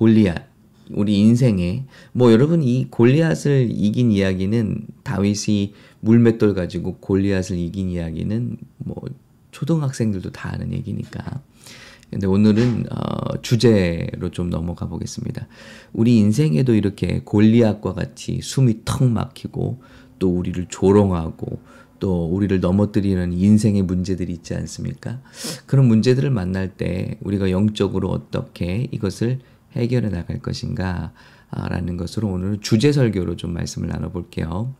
골리앗 우리 인생에 뭐 여러분 이 골리앗을 이긴 이야기는 다윗이 물맷돌 가지고 골리앗을 이긴 이야기는 뭐 초등학생들도 다 아는 얘기니까. 근데 오늘은 어, 주제로 좀 넘어가 보겠습니다. 우리 인생에도 이렇게 골리앗과 같이 숨이 턱 막히고 또 우리를 조롱하고 또 우리를 넘어뜨리는 인생의 문제들이 있지 않습니까? 그런 문제들을 만날 때 우리가 영적으로 어떻게 이것을 해결해 나갈 것인가 라는 것으로 오늘 주제 설교로 좀 말씀을 나눠 볼게요.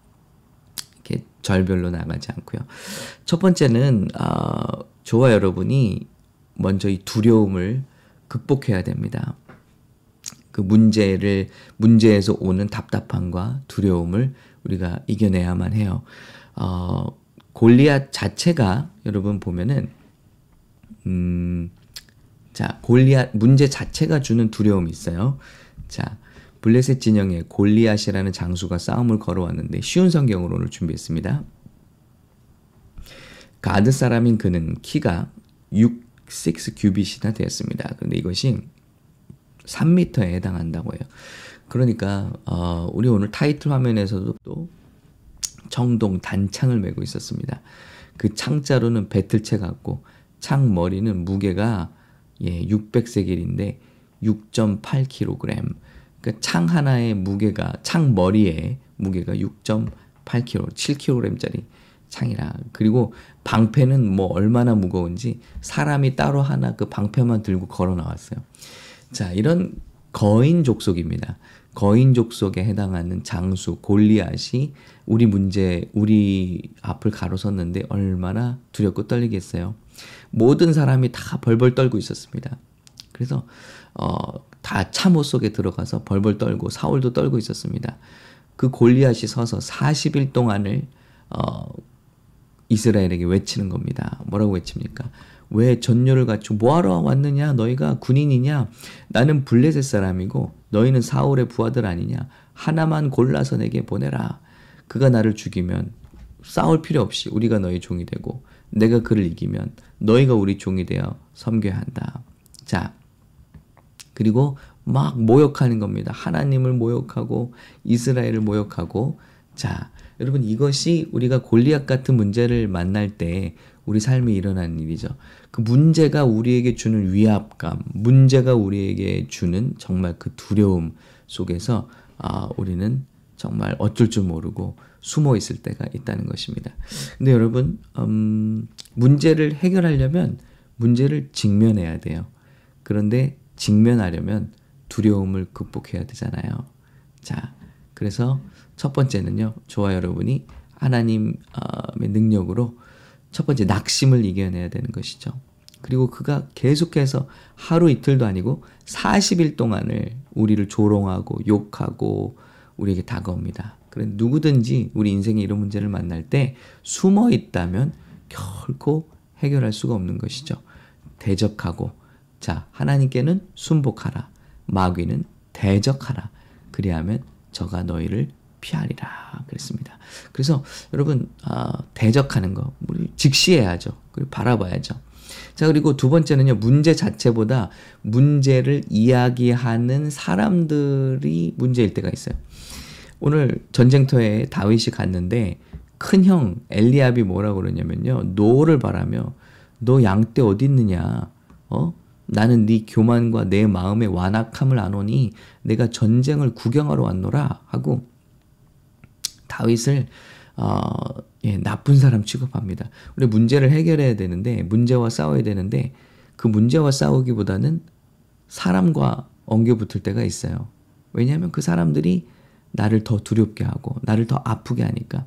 이렇게 절별로 나가지 않고요. 첫 번째는 어, 저와 여러분이 먼저 이 두려움을 극복해야 됩니다. 그 문제를 문제에서 오는 답답함과 두려움을 우리가 이겨내야만 해요. 어, 골리앗 자체가 여러분 보면은 음, 자 골리앗 문제 자체가 주는 두려움이 있어요. 자 블레셋 진영에 골리앗이라는 장수가 싸움을 걸어왔는데 쉬운 성경으로 오늘 준비했습니다. 가드 사람인 그는 키가 6, 6 큐빗이나 되었습니다. 그런데 이것이 3미터에 해당한다고 해요. 그러니까 어, 우리 오늘 타이틀 화면에서도 또 청동 단창을 메고 있었습니다. 그 창자로는 배틀채 같고 창 머리는 무게가 예, 600세겔인데 6.8kg. 그러니까 창 하나의 무게가 창 머리에 무게가 6.8kg, 7kg짜리 창이라. 그리고 방패는 뭐 얼마나 무거운지 사람이 따로 하나 그 방패만 들고 걸어 나왔어요. 자, 이런 거인 족속입니다. 거인 족 속에 해당하는 장수 골리앗이 우리 문제, 우리 앞을 가로섰는데 얼마나 두렵고 떨리겠어요. 모든 사람이 다 벌벌 떨고 있었습니다. 그래서 어, 다 참호 속에 들어가서 벌벌 떨고 사울도 떨고 있었습니다. 그 골리앗이 서서 40일 동안을 어, 이스라엘에게 외치는 겁니다. 뭐라고 외칩니까? 왜 전열을 갖추고 뭐하러 왔느냐? 너희가 군인이냐? 나는 블레셋 사람이고 너희는 사울의 부하들 아니냐? 하나만 골라서 내게 보내라. 그가 나를 죽이면 싸울 필요 없이 우리가 너희 종이 되고 내가 그를 이기면 너희가 우리 종이 되어 섬겨야 한다. 자, 그리고 막 모욕하는 겁니다. 하나님을 모욕하고 이스라엘을 모욕하고 자, 여러분 이것이 우리가 골리앗 같은 문제를 만날 때 우리 삶에 일어나는 일이죠. 그 문제가 우리에게 주는 위압감, 문제가 우리에게 주는 정말 그 두려움 속에서 아, 우리는 정말 어쩔 줄 모르고 숨어 있을 때가 있다는 것입니다. 근데 여러분, 음, 문제를 해결하려면 문제를 직면해야 돼요. 그런데 직면하려면 두려움을 극복해야 되잖아요. 자, 그래서 첫 번째는요, 저와 여러분이 하나님의 능력으로 첫 번째 낙심을 이겨내야 되는 것이죠. 그리고 그가 계속해서 하루 이틀도 아니고 40일 동안을 우리를 조롱하고 욕하고 우리에게 다가옵니다. 그래 누구든지 우리 인생에 이런 문제를 만날 때 숨어 있다면 결코 해결할 수가 없는 것이죠. 대적하고 자 하나님께는 순복하라 마귀는 대적하라 그리하면 저가 너희를 피하리라 그랬습니다. 그래서 여러분 아, 대적하는 거 우리 직시해야죠. 그리고 바라봐야죠. 자 그리고 두 번째는요 문제 자체보다 문제를 이야기하는 사람들이 문제일 때가 있어요. 오늘 전쟁터에 다윗이 갔는데 큰 형 엘리압이 뭐라고 그러냐면요. 노를 발하며 너 양떼 어디 있느냐? 어? 나는 네 교만과 내 마음의 완악함을 아노니 내가 전쟁을 구경하러 왔노라 하고 다윗을 어, 예, 나쁜 사람 취급합니다. 우리 문제를 해결해야 되는데 문제와 싸워야 되는데 그 문제와 싸우기보다는 사람과 엉겨 붙을 때가 있어요. 왜냐하면 그 사람들이 나를 더 두렵게 하고 나를 더 아프게 하니까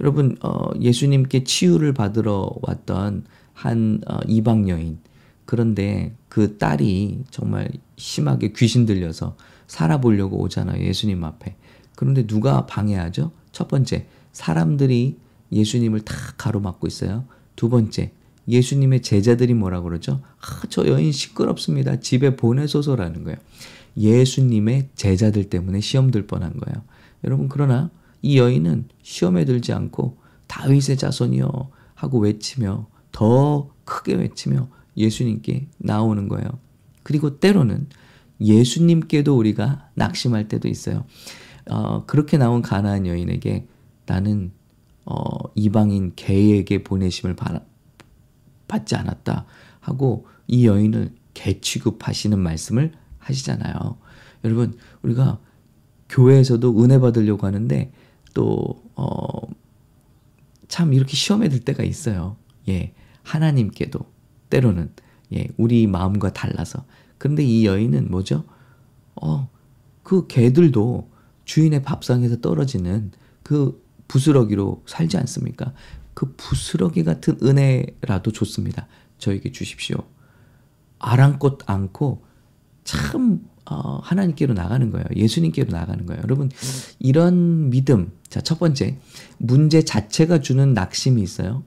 여러분 어, 예수님께 치유를 받으러 왔던 한 어, 이방 여인 그런데 그 딸이 정말 심하게 귀신 들려서 살아보려고 오잖아요 예수님 앞에 그런데 누가 방해하죠? 첫 번째 사람들이 예수님을 다 가로막고 있어요. 두 번째 예수님의 제자들이 뭐라 그러죠? 아, 저 여인 시끄럽습니다. 집에 보내소서라는 거예요. 예수님의 제자들 때문에 시험 들 뻔한 거예요. 여러분 그러나 이 여인은 시험에 들지 않고 다윗의 자손이요 하고 외치며 더 크게 외치며 예수님께 나오는 거예요. 그리고 때로는 예수님께도 우리가 낙심할 때도 있어요. 어, 그렇게 나온 가나안 여인에게 나는 어, 이방인 개에게 보내심을 받, 받지 않았다 하고 이 여인을 개 취급하시는 말씀을 하시잖아요. 여러분 우리가 교회에서도 은혜 받으려고 하는데 또 어, 참 이렇게 시험에 들 때가 있어요. 예, 하나님께도 때로는 예, 우리 마음과 달라서. 그런데 이 여인은 뭐죠? 어, 그 개들도 주인의 밥상에서 떨어지는 그 부스러기로 살지 않습니까? 그 부스러기 같은 은혜라도 좋습니다. 저에게 주십시오. 아랑곳 않고 참 어, 하나님께로 나가는 거예요. 예수님께로 나가는 거예요. 여러분 이런 믿음. 자, 첫 번째 문제 자체가 주는 낙심이 있어요.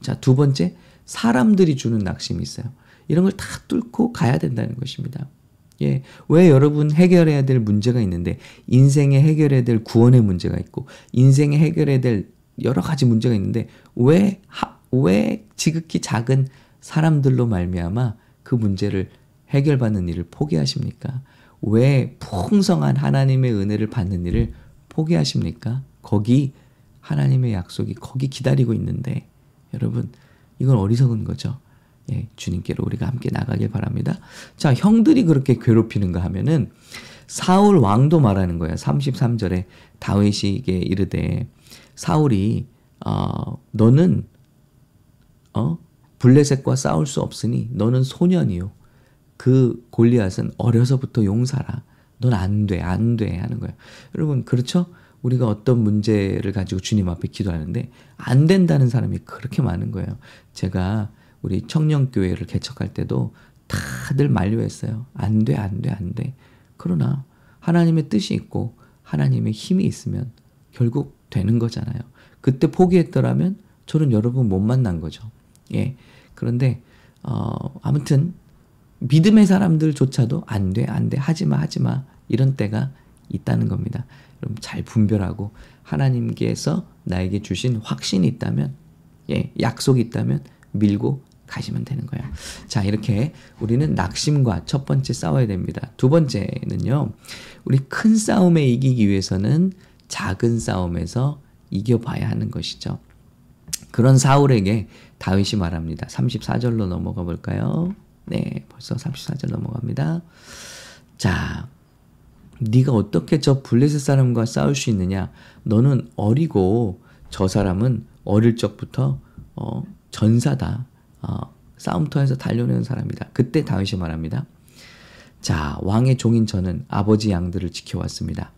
자, 두 번째 사람들이 주는 낙심이 있어요. 이런 걸 다 뚫고 가야 된다는 것입니다. 예. 왜 여러분 해결해야 될 문제가 있는데 인생에 해결해야 될 구원의 문제가 있고 인생에 해결해야 될 여러 가지 문제가 있는데 왜 왜 지극히 작은 사람들로 말미암아 그 문제를 해결받는 일을 포기하십니까? 왜 풍성한 하나님의 은혜를 받는 일을 포기하십니까? 거기 하나님의 약속이 거기 기다리고 있는데 여러분 이건 어리석은 거죠. 예, 주님께로 우리가 함께 나가길 바랍니다. 자, 형들이 그렇게 괴롭히는가 하면은 사울 왕도 말하는 거야. 33절에 다윗에게 이르되 사울이 어, 너는 어 블레셋과 싸울 수 없으니 너는 소년이요. 그 골리앗은 어려서부터 용사라. 넌 안 돼, 안 돼 하는 거예요. 여러분 그렇죠? 우리가 어떤 문제를 가지고 주님 앞에 기도하는데 안 된다는 사람이 그렇게 많은 거예요. 제가 우리 청년교회를 개척할 때도 다들 만류했어요. 안 돼, 안 돼, 안 돼. 그러나 하나님의 뜻이 있고 하나님의 힘이 있으면 결국 되는 거잖아요. 그때 포기했더라면 저는 여러분 못 만난 거죠. 예. 그런데, 어, 아무튼 믿음의 사람들조차도 안 돼, 안 돼, 하지 마, 하지 마. 이런 때가 있다는 겁니다. 여러분 잘 분별하고 하나님께서 나에게 주신 확신이 있다면, 예, 약속이 있다면 밀고 가시면 되는 거예요. 자, 이렇게 우리는 낙심과 첫 번째 싸워야 됩니다. 두 번째는요, 우리 큰 싸움에 이기기 위해서는 작은 싸움에서 이겨봐야 하는 것이죠. 그런 사울에게 다윗이 말합니다. 34절로 넘어가 볼까요? 네, 벌써 34절 넘어갑니다. 자, 네가 어떻게 저 블레셋 사람과 싸울 수 있느냐? 너는 어리고 저 사람은 어릴 적부터 어, 전사다. 어, 싸움터에서 달려내는 사람이다. 그때 다윗이 말합니다. 자, 왕의 종인 저는 아버지 양들을 지켜왔습니다.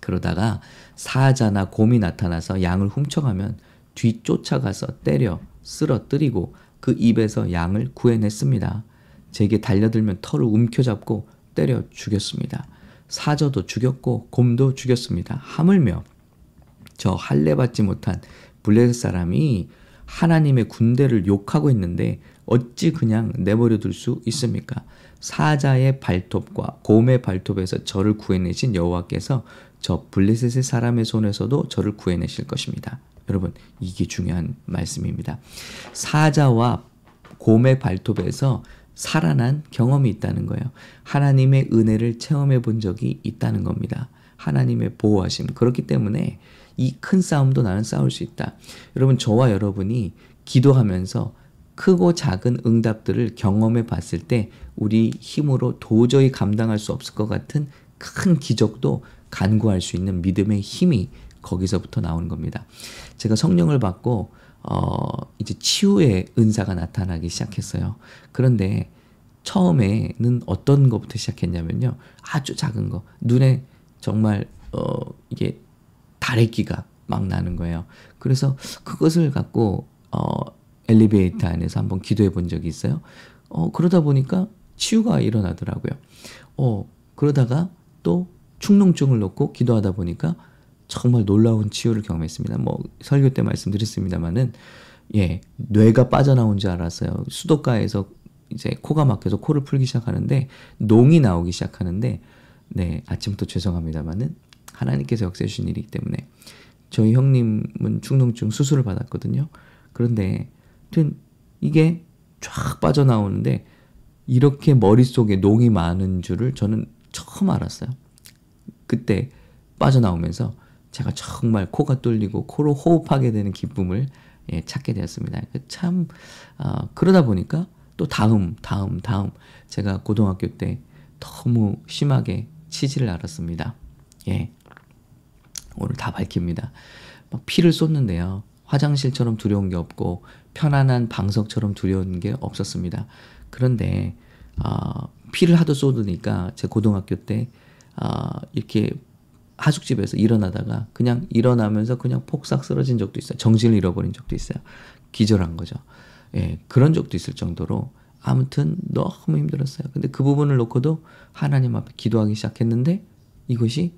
그러다가 사자나 곰이 나타나서 양을 훔쳐가면 뒤쫓아가서 때려 쓰러뜨리고 그 입에서 양을 구해냈습니다. 제게 달려들면 털을 움켜잡고 때려 죽였습니다. 사저도 죽였고 곰도 죽였습니다. 하물며 저 할례 받지 못한 블레셋 사람이 하나님의 군대를 욕하고 있는데 어찌 그냥 내버려 둘 수 있습니까? 사자의 발톱과 곰의 발톱에서 저를 구해내신 여호와께서 저 블레셋의 사람의 손에서도 저를 구해내실 것입니다. 여러분 이게 중요한 말씀입니다. 사자와 곰의 발톱에서 살아난 경험이 있다는 거예요. 하나님의 은혜를 체험해 본 적이 있다는 겁니다. 하나님의 보호하심. 그렇기 때문에 이 큰 싸움도 나는 싸울 수 있다. 여러분, 저와 여러분이 기도하면서 크고 작은 응답들을 경험해 봤을 때 우리 힘으로 도저히 감당할 수 없을 것 같은 큰 기적도 간구할 수 있는 믿음의 힘이 거기서부터 나오는 겁니다. 제가 성령을 받고 어 이제 치유의 은사가 나타나기 시작했어요. 그런데 처음에는 어떤 것부터 시작했냐면요. 아주 작은 거. 눈에 정말 어 이게 다래끼가 막 나는 거예요. 그래서 그것을 갖고 어 엘리베이터 안에서 한번 기도해 본 적이 있어요. 어 그러다 보니까 치유가 일어나더라고요. 어 그러다가 또 충농증을 놓고 기도하다 보니까 정말 놀라운 치유를 경험했습니다. 뭐 설교 때 말씀드렸습니다만은 예 뇌가 빠져나온 줄 알았어요. 수도가에서 이제 코가 막혀서 코를 풀기 시작하는데 농이 나오기 시작하는데 네 아침부터 죄송합니다만은 하나님께서 역사해 주신 일이기 때문에 저희 형님은 충농증 수술을 받았거든요. 그런데 하여튼 이게 쫙 빠져나오는데 이렇게 머릿속에 농이 많은 줄을 저는 처음 알았어요. 그때 빠져나오면서 제가 정말 코가 뚫리고 코로 호흡하게 되는 기쁨을 예, 찾게 되었습니다. 그참 어, 그러다 보니까 또 다음 다음 다음 제가 고등학교 때 너무 심하게 치질을 알았습니다. 예. 오늘 다 밝힙니다. 막 피를 쏟는데요. 화장실처럼 두려운 게 없고 편안한 방석처럼 두려운 게 없었습니다. 그런데 어, 피를 하도 쏟으니까 제 고등학교 때 어, 이렇게 하숙집에서 일어나다가 그냥 일어나면서 그냥 폭삭 쓰러진 적도 있어요. 정신을 잃어버린 적도 있어요. 기절한 거죠. 예, 그런 적도 있을 정도로 아무튼 너무 힘들었어요. 근데 그 부분을 놓고도 하나님 앞에 기도하기 시작했는데 이것이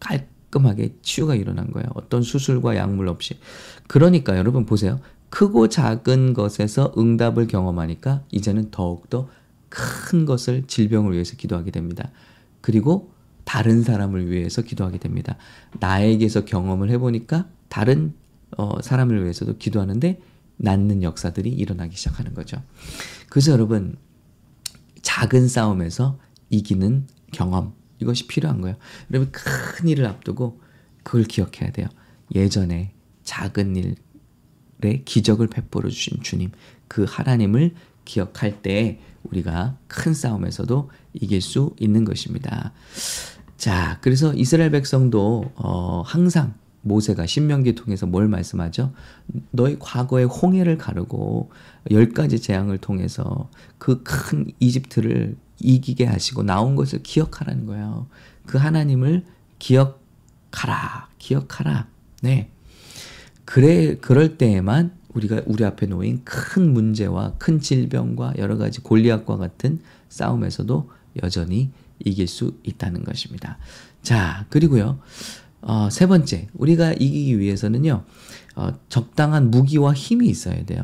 깔 끔하게 치유가 일어난 거예요. 어떤 수술과 약물 없이. 그러니까 여러분 보세요. 크고 작은 것에서 응답을 경험하니까 이제는 더욱더 큰 것을 질병을 위해서 기도하게 됩니다. 그리고 다른 사람을 위해서 기도하게 됩니다. 나에게서 경험을 해보니까 다른 어, 사람을 위해서도 기도하는데 낫는 역사들이 일어나기 시작하는 거죠. 그래서 여러분 작은 싸움에서 이기는 경험 이것이 필요한 거예요. 여러분 큰 일을 앞두고 그걸 기억해야 돼요. 예전에 작은 일에 기적을 베풀어 주신 주님 그 하나님을 기억할 때 우리가 큰 싸움에서도 이길 수 있는 것입니다. 자, 그래서 이스라엘 백성도 어, 항상 모세가 신명기 통해서 뭘 말씀하죠? 너희 과거의 홍해를 가르고 열 가지 재앙을 통해서 그 큰 이집트를 이기게 하시고 나온 것을 기억하라는 거예요. 그 하나님을 기억하라, 기억하라. 네. 그래, 그럴 때에만 우리가 우리 앞에 놓인 큰 문제와 큰 질병과 여러 가지 골리앗과 같은 싸움에서도 여전히 이길 수 있다는 것입니다. 자, 그리고요. 어, 세 번째, 우리가 이기기 위해서는요, 어, 적당한 무기와 힘이 있어야 돼요.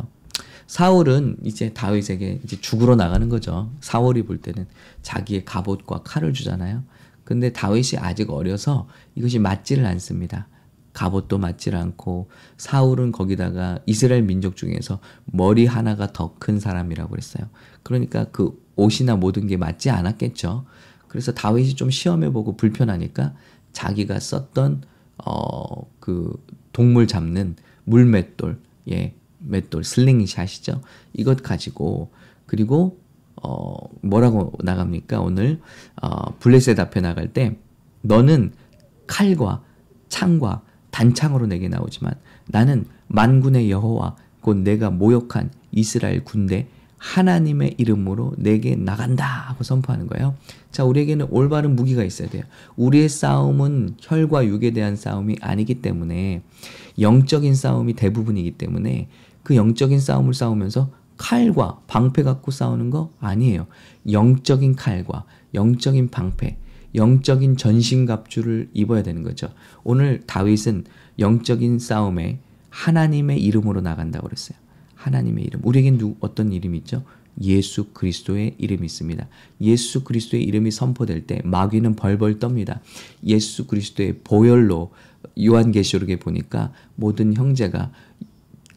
사울은 이제 다윗에게 이제 죽으러 나가는 거죠. 사울이 볼 때는 자기의 갑옷과 칼을 주잖아요. 근데 다윗이 아직 어려서 이것이 맞지를 않습니다. 갑옷도 맞질 않고 사울은 거기다가 이스라엘 민족 중에서 머리 하나가 더 큰 사람이라고 그랬어요. 그러니까 그 옷이나 모든 게 맞지 않았겠죠. 그래서 다윗이 좀 시험해보고 불편하니까 자기가 썼던 어 그 동물 잡는 물맷돌, 예, 맷돌 슬링샷이죠. 이것 가지고 그리고 어 뭐라고 나갑니까? 오늘 어 블레셋 앞에 나갈 때 너는 칼과 창과 단창으로 내게 나오지만 나는 만군의 여호와 곧 내가 모욕한 이스라엘 군대 하나님의 이름으로 내게 나간다 하고 선포하는 거예요. 자, 우리에게는 올바른 무기가 있어야 돼요. 우리의 싸움은 혈과 육에 대한 싸움이 아니기 때문에 영적인 싸움이 대부분이기 때문에 그 영적인 싸움을 싸우면서 칼과 방패 갖고 싸우는 거 아니에요. 영적인 칼과 영적인 방패, 영적인 전신갑주를 입어야 되는 거죠. 오늘 다윗은 영적인 싸움에 하나님의 이름으로 나간다고 그랬어요. 하나님의 이름. 우리에겐 누, 어떤 이름이 있죠? 예수 그리스도의 이름이 있습니다. 예수 그리스도의 이름이 선포될 때 마귀는 벌벌 떱니다. 예수 그리스도의 보혈로 요한계시록에 보니까 모든 형제가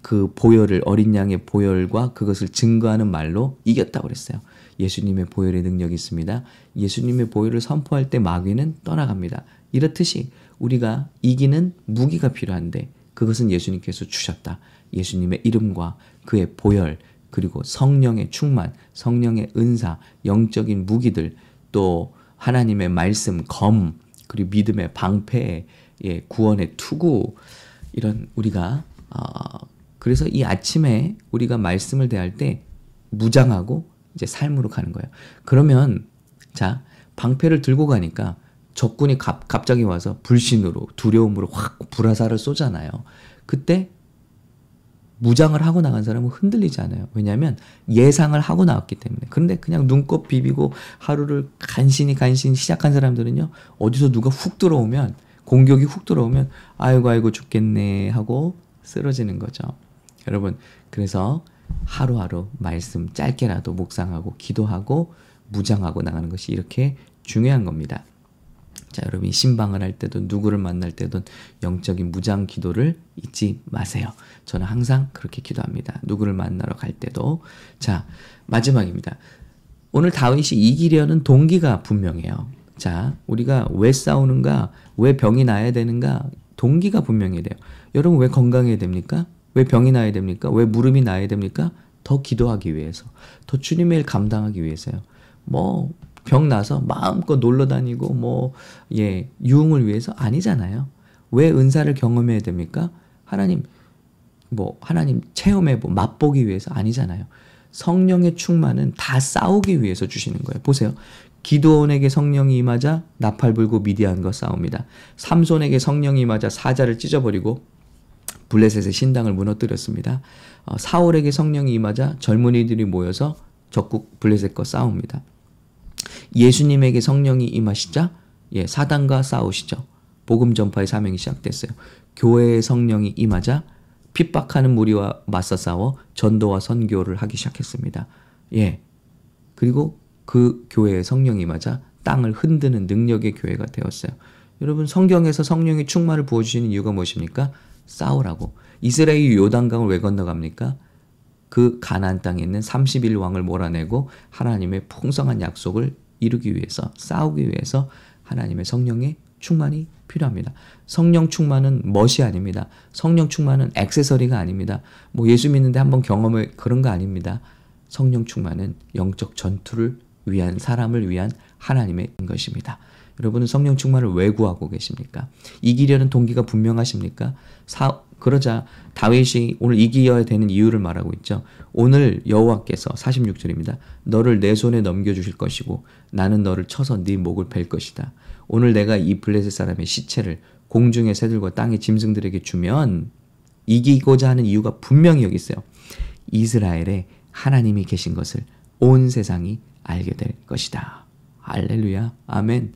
그 보혈을 어린 양의 보혈과 그것을 증거하는 말로 이겼다고 그랬어요. 예수님의 보혈의 능력이 있습니다. 예수님의 보혈을 선포할 때 마귀는 떠나갑니다. 이렇듯이 우리가 이기는 무기가 필요한데 그것은 예수님께서 주셨다. 예수님의 이름과 그의 보혈, 그리고 성령의 충만, 성령의 은사, 영적인 무기들, 또 하나님의 말씀, 검, 그리고 믿음의 방패, 예, 구원의 투구, 이런 우리가, 어, 그래서 이 아침에 우리가 말씀을 대할 때 무장하고 이제 삶으로 가는 거예요. 그러면, 자, 방패를 들고 가니까 적군이 갑, 갑자기 와서 불신으로, 두려움으로 확 불화살을 쏘잖아요. 그때 무장을 하고 나간 사람은 흔들리지 않아요. 왜냐하면 예상을 하고 나왔기 때문에. 그런데 그냥 눈곱 비비고 하루를 간신히 간신히 시작한 사람들은요, 어디서 누가 훅 들어오면, 공격이 훅 들어오면, 아이고, 아이고, 죽겠네 하고 쓰러지는 거죠. 여러분, 그래서 하루하루 말씀 짧게라도 묵상하고 기도하고 무장하고 나가는 것이 이렇게 중요한 겁니다. 자, 여러분이 신방을 할 때도 누구를 만날 때도 영적인 무장 기도를 잊지 마세요. 저는 항상 그렇게 기도합니다. 누구를 만나러 갈 때도. 자, 마지막입니다. 오늘 다윗이 이기려는 동기가 분명해요. 자, 우리가 왜 싸우는가, 왜 병이 나야 되는가, 동기가 분명해야 돼요. 여러분 왜 건강해야 됩니까? 왜 병이 나야 됩니까? 왜 무릎이 나야 됩니까? 더 기도하기 위해서, 더 주님의 일 감당하기 위해서요. 뭐, 병 나서 마음껏 놀러 다니고, 뭐, 예, 유흥을 위해서 아니잖아요. 왜 은사를 경험해야 됩니까? 하나님, 뭐, 하나님 체험해 보, 맛보기 위해서 아니잖아요. 성령의 충만은 다 싸우기 위해서 주시는 거예요. 보세요. 기도원에게 성령이 임하자 나팔 불고 미디안과 싸웁니다. 삼손에게 성령이 임하자 사자를 찢어버리고 블레셋의 신당을 무너뜨렸습니다. 어, 사울에게 성령이 임하자 젊은이들이 모여서 적국 블레셋과 싸웁니다. 예수님에게 성령이 임하시자 예, 사단과 싸우시죠. 복음 전파의 사명이 시작됐어요. 교회의 성령이 임하자 핍박하는 무리와 맞서 싸워 전도와 선교를 하기 시작했습니다. 예. 그리고 그 교회의 성령이 맞아 땅을 흔드는 능력의 교회가 되었어요. 여러분 성경에서 성령의 충만을 부어 주시는 이유가 무엇입니까? 싸우라고. 이스라엘이 요단강을 왜 건너갑니까? 그 가나안 땅에 있는 30일 왕을 몰아내고 하나님의 풍성한 약속을 이루기 위해서 싸우기 위해서 하나님의 성령의 충만이 필요합니다. 성령 충만은 멋이 아닙니다. 성령 충만은 액세서리가 아닙니다. 뭐 예수 믿는데 한번 경험을 그런 거 아닙니다. 성령 충만은 영적 전투를 위한 사람을 위한 하나님의 것입니다. 여러분은 성령 충만을 왜 구하고 계십니까? 이기려는 동기가 분명하십니까? 사, 그러자 다윗이 오늘 이기어야 되는 이유를 말하고 있죠. 오늘 여호와께서 46절입니다. 너를 내 손에 넘겨 주실 것이고 나는 너를 쳐서 네 목을 벨 것이다. 오늘 내가 이 블레셋 사람의 시체를 공중의 새들과 땅의 짐승들에게 주면 이기고자 하는 이유가 분명히 여기 있어요. 이스라엘에 하나님이 계신 것을 온 세상이 알게 될 것이다. 할렐루야. 아멘.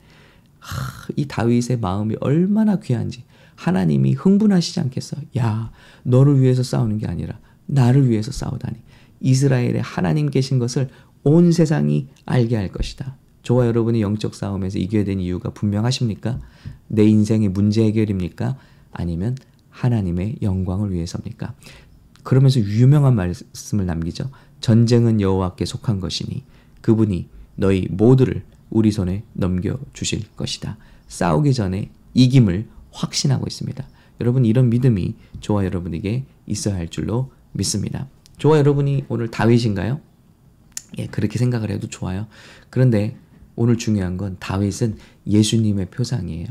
하, 이 다윗의 마음이 얼마나 귀한지 하나님이 흥분하시지 않겠어. 야, 너를 위해서 싸우는 게 아니라 나를 위해서 싸우다니. 이스라엘에 하나님 계신 것을 온 세상이 알게 할 것이다. 저와 여러분이 영적 싸움에서 이겨야 되는 이유가 분명하십니까? 내 인생의 문제 해결입니까? 아니면 하나님의 영광을 위해서입니까? 그러면서 유명한 말씀을 남기죠. 전쟁은 여호와께 속한 것이니 그분이 너희 모두를 우리 손에 넘겨 주실 것이다. 싸우기 전에 이김을 확신하고 있습니다. 여러분 이런 믿음이 저와 여러분에게 있어야 할 줄로 믿습니다. 저와 여러분이 오늘 다윗인가요? 예, 그렇게 생각을 해도 좋아요. 그런데 오늘 중요한 건 다윗은 예수님의 표상이에요.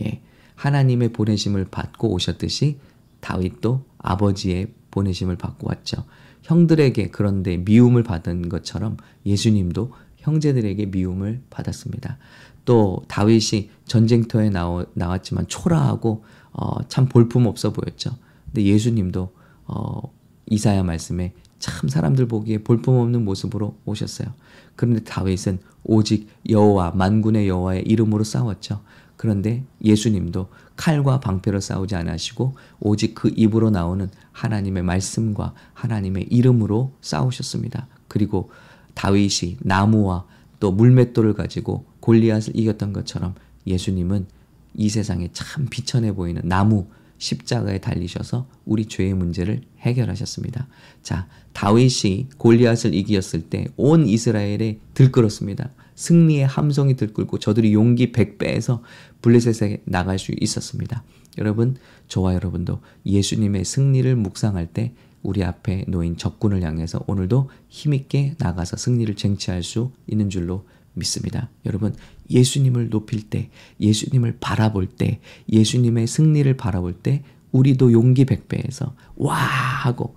예. 하나님의 보내심을 받고 오셨듯이 다윗도 아버지의 보내심을 받고 왔죠. 형들에게 그런데 미움을 받은 것처럼 예수님도 형제들에게 미움을 받았습니다. 또 다윗이 전쟁터에 나오, 나왔지만 초라하고 어, 참 볼품 없어 보였죠. 근데 예수님도 어, 이사야 말씀에 참 사람들 보기에 볼품없는 모습으로 오셨어요. 그런데 다윗은 오직 여호와 만군의 여호와의 이름으로 싸웠죠. 그런데 예수님도 칼과 방패로 싸우지 않으시고 오직 그 입으로 나오는 하나님의 말씀과 하나님의 이름으로 싸우셨습니다. 그리고 다윗이 나무와 또 물맷돌을 가지고 골리앗을 이겼던 것처럼 예수님은 이 세상에 참 비천해 보이는 나무 십자가에 달리셔서 우리 죄의 문제를 해결하셨습니다. 자, 다윗이 골리앗을 이겼을 때 온 이스라엘에 들끓었습니다. 승리의 함성이 들끓고 저들이 용기 100배에서 블레셋에 나갈 수 있었습니다. 여러분, 저와 여러분도 예수님의 승리를 묵상할 때 우리 앞에 놓인 적군을 향해서 오늘도 힘있게 나가서 승리를 쟁취할 수 있는 줄로 믿습니다. 여러분, 예수님을 높일 때, 예수님을 바라볼 때, 예수님의 승리를 바라볼 때, 우리도 용기 백배에서 와 하고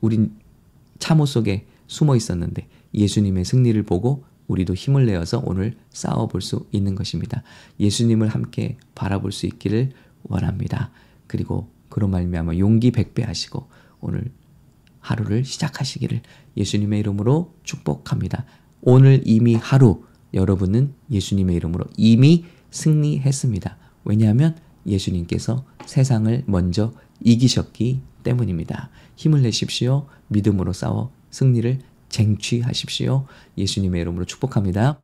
우린 참호 속에 숨어 있었는데 예수님의 승리를 보고 우리도 힘을 내어서 오늘 싸워 볼 수 있는 것입니다. 예수님을 함께 바라볼 수 있기를 원합니다. 그리고 그런 말미암아 용기 백배하시고 오늘 하루를 시작하시기를 예수님의 이름으로 축복합니다. 오늘 이미 하루 여러분은 예수님의 이름으로 이미 승리했습니다. 왜냐하면 예수님께서 세상을 먼저 이기셨기 때문입니다. 힘을 내십시오. 믿음으로 싸워 승리를 쟁취하십시오. 예수님의 이름으로 축복합니다.